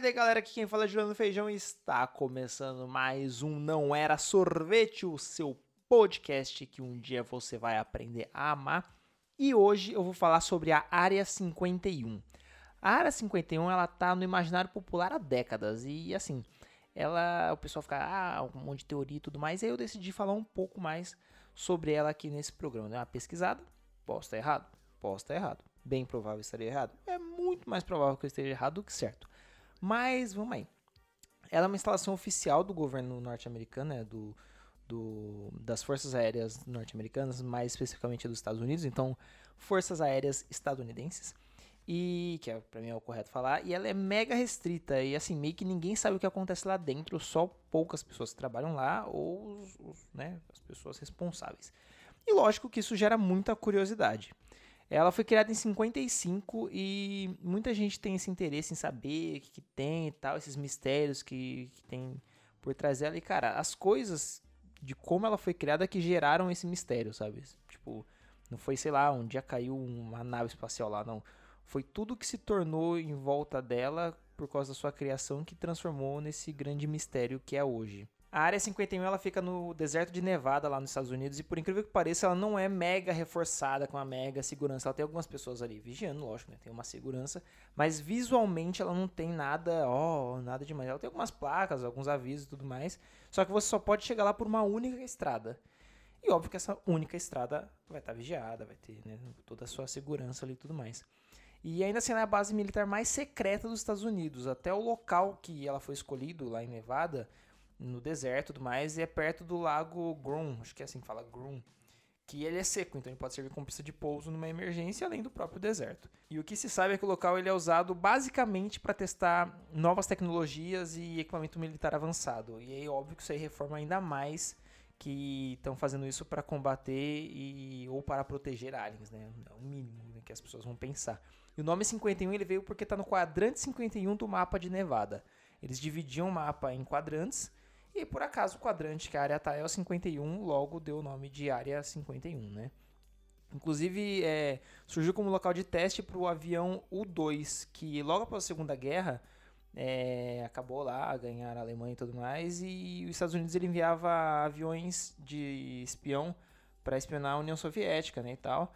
tarde, galera. Aqui quem fala é Juliano Feijão e está começando mais um Não Era Sorvete, o seu podcast que um dia você vai aprender a amar. E hoje eu vou falar sobre a Área 51. A Área 51 ela tá no imaginário popular há décadas e assim, ela o pessoal fica ah, um monte de teoria e tudo mais. E aí eu decidi falar um pouco mais sobre ela aqui nesse programa. Dei uma pesquisada, posso estar errado, posso estar errado. Bem provável estaria errado. É muito mais provável que eu esteja errado do que certo. Mas vamos aí. Ela é uma instalação oficial do governo norte-americano, né, do, do, das Forças Aéreas norte-americanas, mais especificamente dos Estados Unidos, então Forças Aéreas estadunidenses, e que é, para mim é o correto falar, e ela é mega restrita, e assim, meio que ninguém sabe o que acontece lá dentro, só poucas pessoas que trabalham lá, ou os, os, né, as pessoas responsáveis. E lógico que isso gera muita curiosidade. Ela foi criada em 55 e muita gente tem esse interesse em saber o que, que tem e tal, esses mistérios que, que tem por trás dela. E, cara, as coisas de como ela foi criada que geraram esse mistério, sabe? Tipo, não foi, sei lá, um dia caiu uma nave espacial lá, não. Foi tudo que se tornou em volta dela por causa da sua criação que transformou nesse grande mistério que é hoje. A área 51 ela fica no deserto de Nevada, lá nos Estados Unidos, e por incrível que pareça, ela não é mega reforçada com a mega segurança. Ela tem algumas pessoas ali vigiando, lógico, né? Tem uma segurança, mas visualmente ela não tem nada, ó, oh, nada demais. Ela tem algumas placas, alguns avisos e tudo mais, só que você só pode chegar lá por uma única estrada. E óbvio que essa única estrada vai estar vigiada, vai ter né, toda a sua segurança ali e tudo mais. E ainda assim, ela é a base militar mais secreta dos Estados Unidos. Até o local que ela foi escolhido, lá em Nevada, no deserto e tudo mais, e é perto do lago Groom, acho que é assim que fala, Groom, que ele é seco, então ele pode servir como pista de pouso numa emergência, além do próprio deserto. E o que se sabe é que o local ele é usado basicamente para testar novas tecnologias e equipamento militar avançado. E aí, óbvio que isso aí reforma ainda mais que estão fazendo isso para combater e ou para proteger aliens, né? É o mínimo né, que as pessoas vão pensar. E o nome 51 ele veio porque está no quadrante 51 do mapa de Nevada. Eles dividiam o mapa em quadrantes e por acaso o quadrante que a área tá é o 51, logo deu o nome de área 51, né? Inclusive, é, surgiu como local de teste para o avião U-2, que logo após a Segunda Guerra é, acabou lá, ganhar a Alemanha e tudo mais, e os Estados Unidos ele enviava aviões de espião para espionar a União Soviética né, e tal,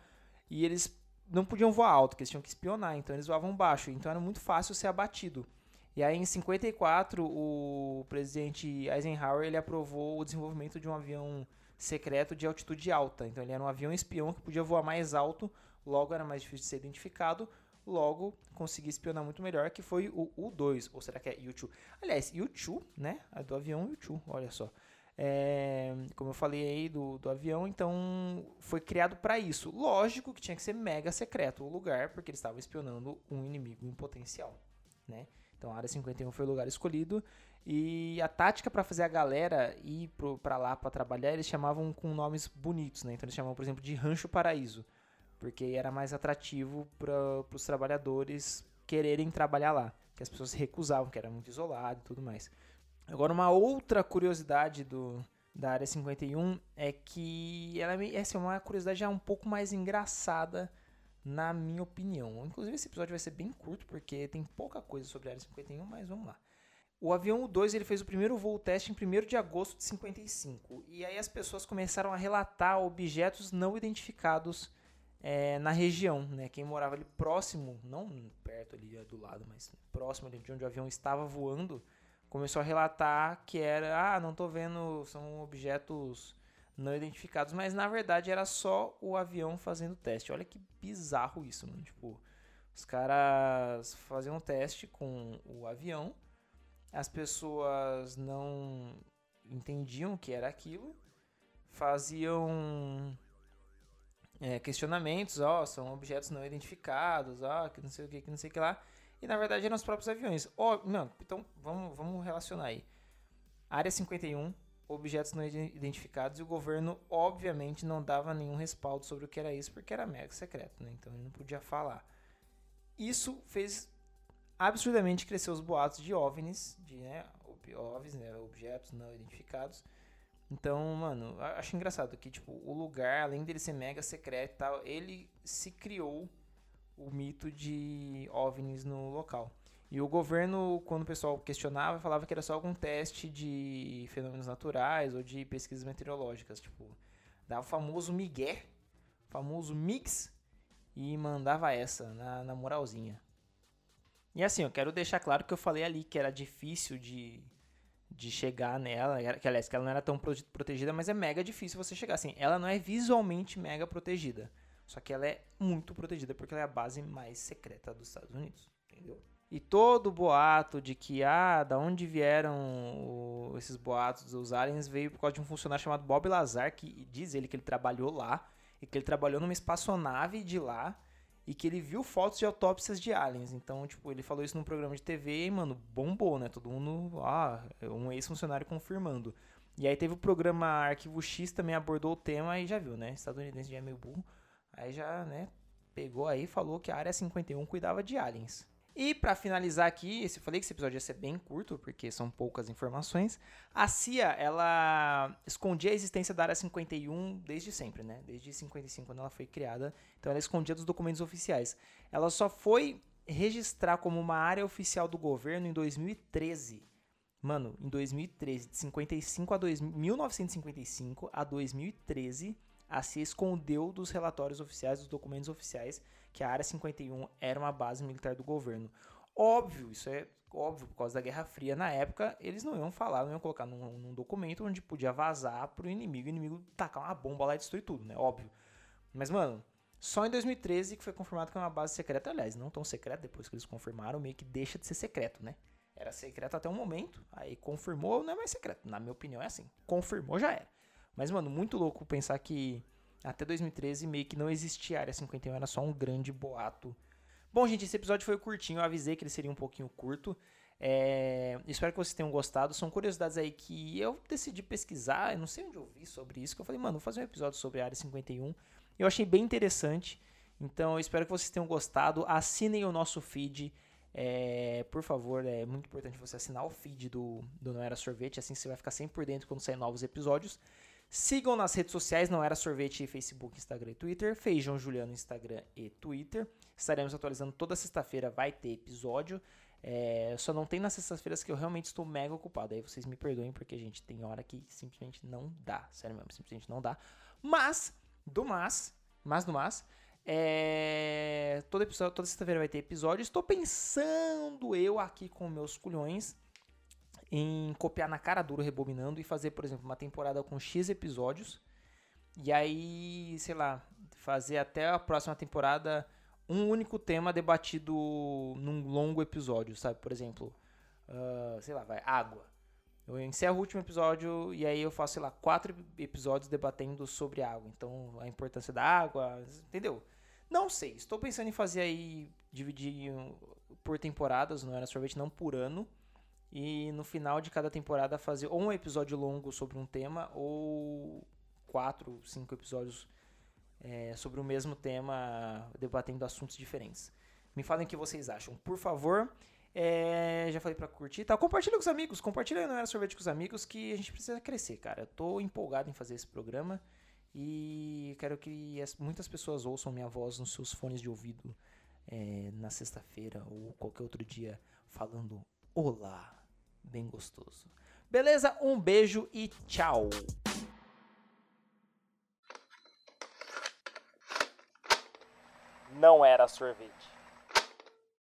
e eles não podiam voar alto, porque eles tinham que espionar, então eles voavam baixo, então era muito fácil ser abatido. E aí em 54 o presidente Eisenhower ele aprovou o desenvolvimento de um avião secreto de altitude alta. Então ele era um avião espião que podia voar mais alto, logo era mais difícil de ser identificado, logo conseguia espionar muito melhor, que foi o U-2, ou será que é U-2? Aliás, U-2, né? É do avião U-2, olha só. É, como eu falei aí do, do avião, então foi criado para isso. Lógico que tinha que ser mega secreto o lugar, porque eles estavam espionando um inimigo em potencial, né? Então a área 51 foi o lugar escolhido. E a tática para fazer a galera ir para lá para trabalhar, eles chamavam com nomes bonitos, né? Então eles chamavam, por exemplo, de Rancho Paraíso, porque era mais atrativo para os trabalhadores quererem trabalhar lá, que as pessoas se recusavam, que era muito isolado e tudo mais. Agora uma outra curiosidade do da área 51 é que ela é essa é uma curiosidade já um pouco mais engraçada na minha opinião. Inclusive, esse episódio vai ser bem curto, porque tem pouca coisa sobre a Área 51, mas vamos lá. O avião U-2 ele fez o primeiro voo teste em 1 de agosto de 55. E aí as pessoas começaram a relatar objetos não identificados é, na região. Né? Quem morava ali próximo, não perto ali do lado, mas próximo ali de onde o avião estava voando, começou a relatar que era, ah, não estou vendo, são objetos não identificados, mas na verdade era só o avião fazendo teste. Olha que bizarro isso, mano. Tipo, os caras faziam um teste com o avião, as pessoas não entendiam o que era aquilo, faziam é, questionamentos, ó, são objetos não identificados, ó, que não sei o que, que não sei o que lá. E na verdade eram os próprios aviões. Ó, não, então vamos, vamos relacionar aí. Área 51 objetos não identificados e o governo obviamente não dava nenhum respaldo sobre o que era isso porque era mega secreto, né? Então ele não podia falar. Isso fez absurdamente crescer os boatos de OVNIs, de né, OVNIs, né, objetos não identificados. Então, mano, acho engraçado que tipo o lugar, além dele ser mega secreto, e tal, ele se criou o mito de OVNIs no local. E o governo, quando o pessoal questionava, falava que era só algum teste de fenômenos naturais ou de pesquisas meteorológicas. Tipo, dava o famoso migué, famoso mix, e mandava essa na, na moralzinha. E assim, eu quero deixar claro que eu falei ali que era difícil de, de chegar nela, que aliás, que ela não era tão protegida, mas é mega difícil você chegar. Assim, ela não é visualmente mega protegida, só que ela é muito protegida porque ela é a base mais secreta dos Estados Unidos, entendeu? E todo o boato de que, ah, da onde vieram o, esses boatos dos aliens veio por causa de um funcionário chamado Bob Lazar, que diz ele que ele trabalhou lá, e que ele trabalhou numa espaçonave de lá, e que ele viu fotos de autópsias de aliens. Então, tipo, ele falou isso num programa de TV e, mano, bombou, né? Todo mundo, ah, um ex-funcionário confirmando. E aí teve o programa Arquivo X também abordou o tema e já viu, né? Estadunidense já é meio burro. Aí já, né, pegou aí e falou que a Área 51 cuidava de aliens. E para finalizar aqui, eu falei que esse episódio ia ser bem curto, porque são poucas informações. A CIA, ela escondia a existência da Área 51 desde sempre, né? Desde 55, quando ela foi criada. Então ela escondia dos documentos oficiais. Ela só foi registrar como uma área oficial do governo em 2013. Mano, em 2013, de 55 a 2, 1955 a 2013, a CIA escondeu dos relatórios oficiais, dos documentos oficiais, que a Área 51 era uma base militar do governo. Óbvio, isso é óbvio, por causa da Guerra Fria na época, eles não iam falar, não iam colocar num, num documento onde podia vazar pro inimigo, o inimigo tacar uma bomba lá e destruir tudo, né? Óbvio. Mas, mano, só em 2013 que foi confirmado que é uma base secreta, aliás, não tão secreta, depois que eles confirmaram, meio que deixa de ser secreto, né? Era secreto até um momento, aí confirmou, não é mais secreto. Na minha opinião é assim. Confirmou, já era. Mas, mano, muito louco pensar que até 2013 meio que não existia Área 51, era só um grande boato. Bom, gente, esse episódio foi curtinho, eu avisei que ele seria um pouquinho curto. É, espero que vocês tenham gostado. São curiosidades aí que eu decidi pesquisar. Eu não sei onde eu vi sobre isso. Que eu falei, mano, vou fazer um episódio sobre a Área 51. Eu achei bem interessante. Então, eu espero que vocês tenham gostado. Assinem o nosso feed. É, por favor, é muito importante você assinar o feed do, do Não Era Sorvete. Assim você vai ficar sempre por dentro quando sair novos episódios. Sigam nas redes sociais, não era sorvete, Facebook, Instagram e Twitter. Feijão Juliano, Instagram e Twitter. Estaremos atualizando toda sexta-feira, vai ter episódio. É, só não tem nas sextas-feiras que eu realmente estou mega ocupado. Aí vocês me perdoem, porque, gente, tem hora que simplesmente não dá. Sério mesmo, simplesmente não dá. Mas, do mas, mas do mas, é, todo episódio, toda sexta-feira vai ter episódio. Estou pensando eu aqui com meus culhões em copiar na cara dura, rebobinando e fazer, por exemplo, uma temporada com X episódios. E aí, sei lá, fazer até a próxima temporada um único tema debatido num longo episódio, sabe? Por exemplo, uh, sei lá, vai, água. Eu encerro o último episódio e aí eu faço, sei lá, quatro episódios debatendo sobre água. Então, a importância da água, entendeu? Não sei, estou pensando em fazer aí, dividir por temporadas, não era sorvete, não por ano e no final de cada temporada fazer ou um episódio longo sobre um tema ou quatro, cinco episódios é, sobre o mesmo tema, debatendo assuntos diferentes. Me falem o que vocês acham, por favor. É, já falei para curtir, tá? Compartilha com os amigos, compartilha não era sorvete com os amigos que a gente precisa crescer, cara. Eu tô empolgado em fazer esse programa e quero que as, muitas pessoas ouçam minha voz nos seus fones de ouvido é, na sexta-feira ou qualquer outro dia falando olá bem gostoso. Beleza? Um beijo e tchau! Não era sorvete.